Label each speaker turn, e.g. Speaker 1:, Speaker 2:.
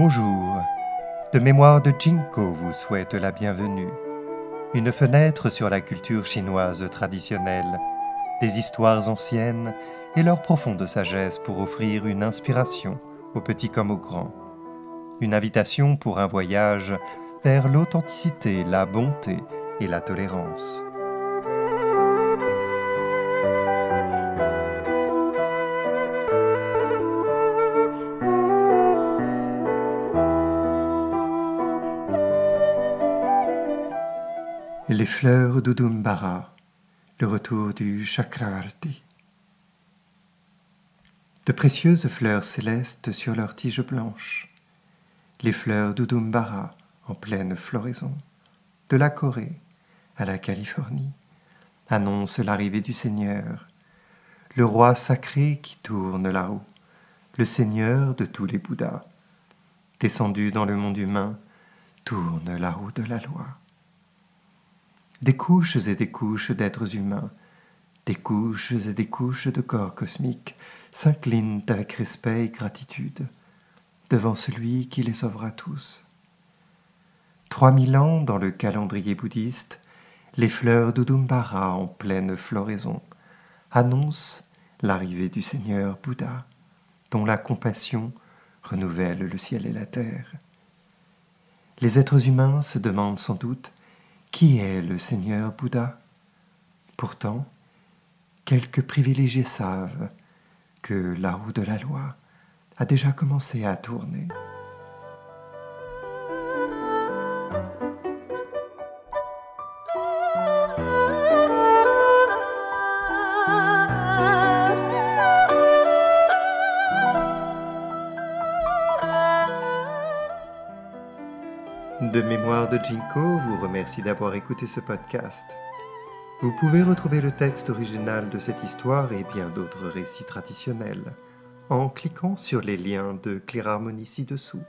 Speaker 1: Bonjour. De mémoire de Jinko vous souhaite la bienvenue. Une fenêtre sur la culture chinoise traditionnelle, des histoires anciennes et leur profonde sagesse pour offrir une inspiration aux petits comme aux grands. Une invitation pour un voyage vers l'authenticité, la bonté et la tolérance. Les fleurs d'Udumbara, le retour du Chakravarti. De précieuses fleurs célestes sur leurs tiges blanches, les fleurs d'Udumbara en pleine floraison, de la Corée à la Californie, annoncent l'arrivée du Seigneur, le roi sacré qui tourne la roue, le Seigneur de tous les Bouddhas, descendu dans le monde humain, tourne la roue de la loi. Des couches et des couches d'êtres humains, des couches et des couches de corps cosmiques s'inclinent avec respect et gratitude devant celui qui les sauvera tous. Trois mille ans dans le calendrier bouddhiste, les fleurs d'Udumbara en pleine floraison annoncent l'arrivée du Seigneur Bouddha, dont la compassion renouvelle le ciel et la terre. Les êtres humains se demandent sans doute qui est le Seigneur Bouddha? Pourtant, quelques privilégiés savent que la roue de la loi a déjà commencé à tourner. De mémoire de Jinko vous remercie d'avoir écouté ce podcast. Vous pouvez retrouver le texte original de cette histoire et bien d'autres récits traditionnels en cliquant sur les liens de Clear Harmony ci-dessous.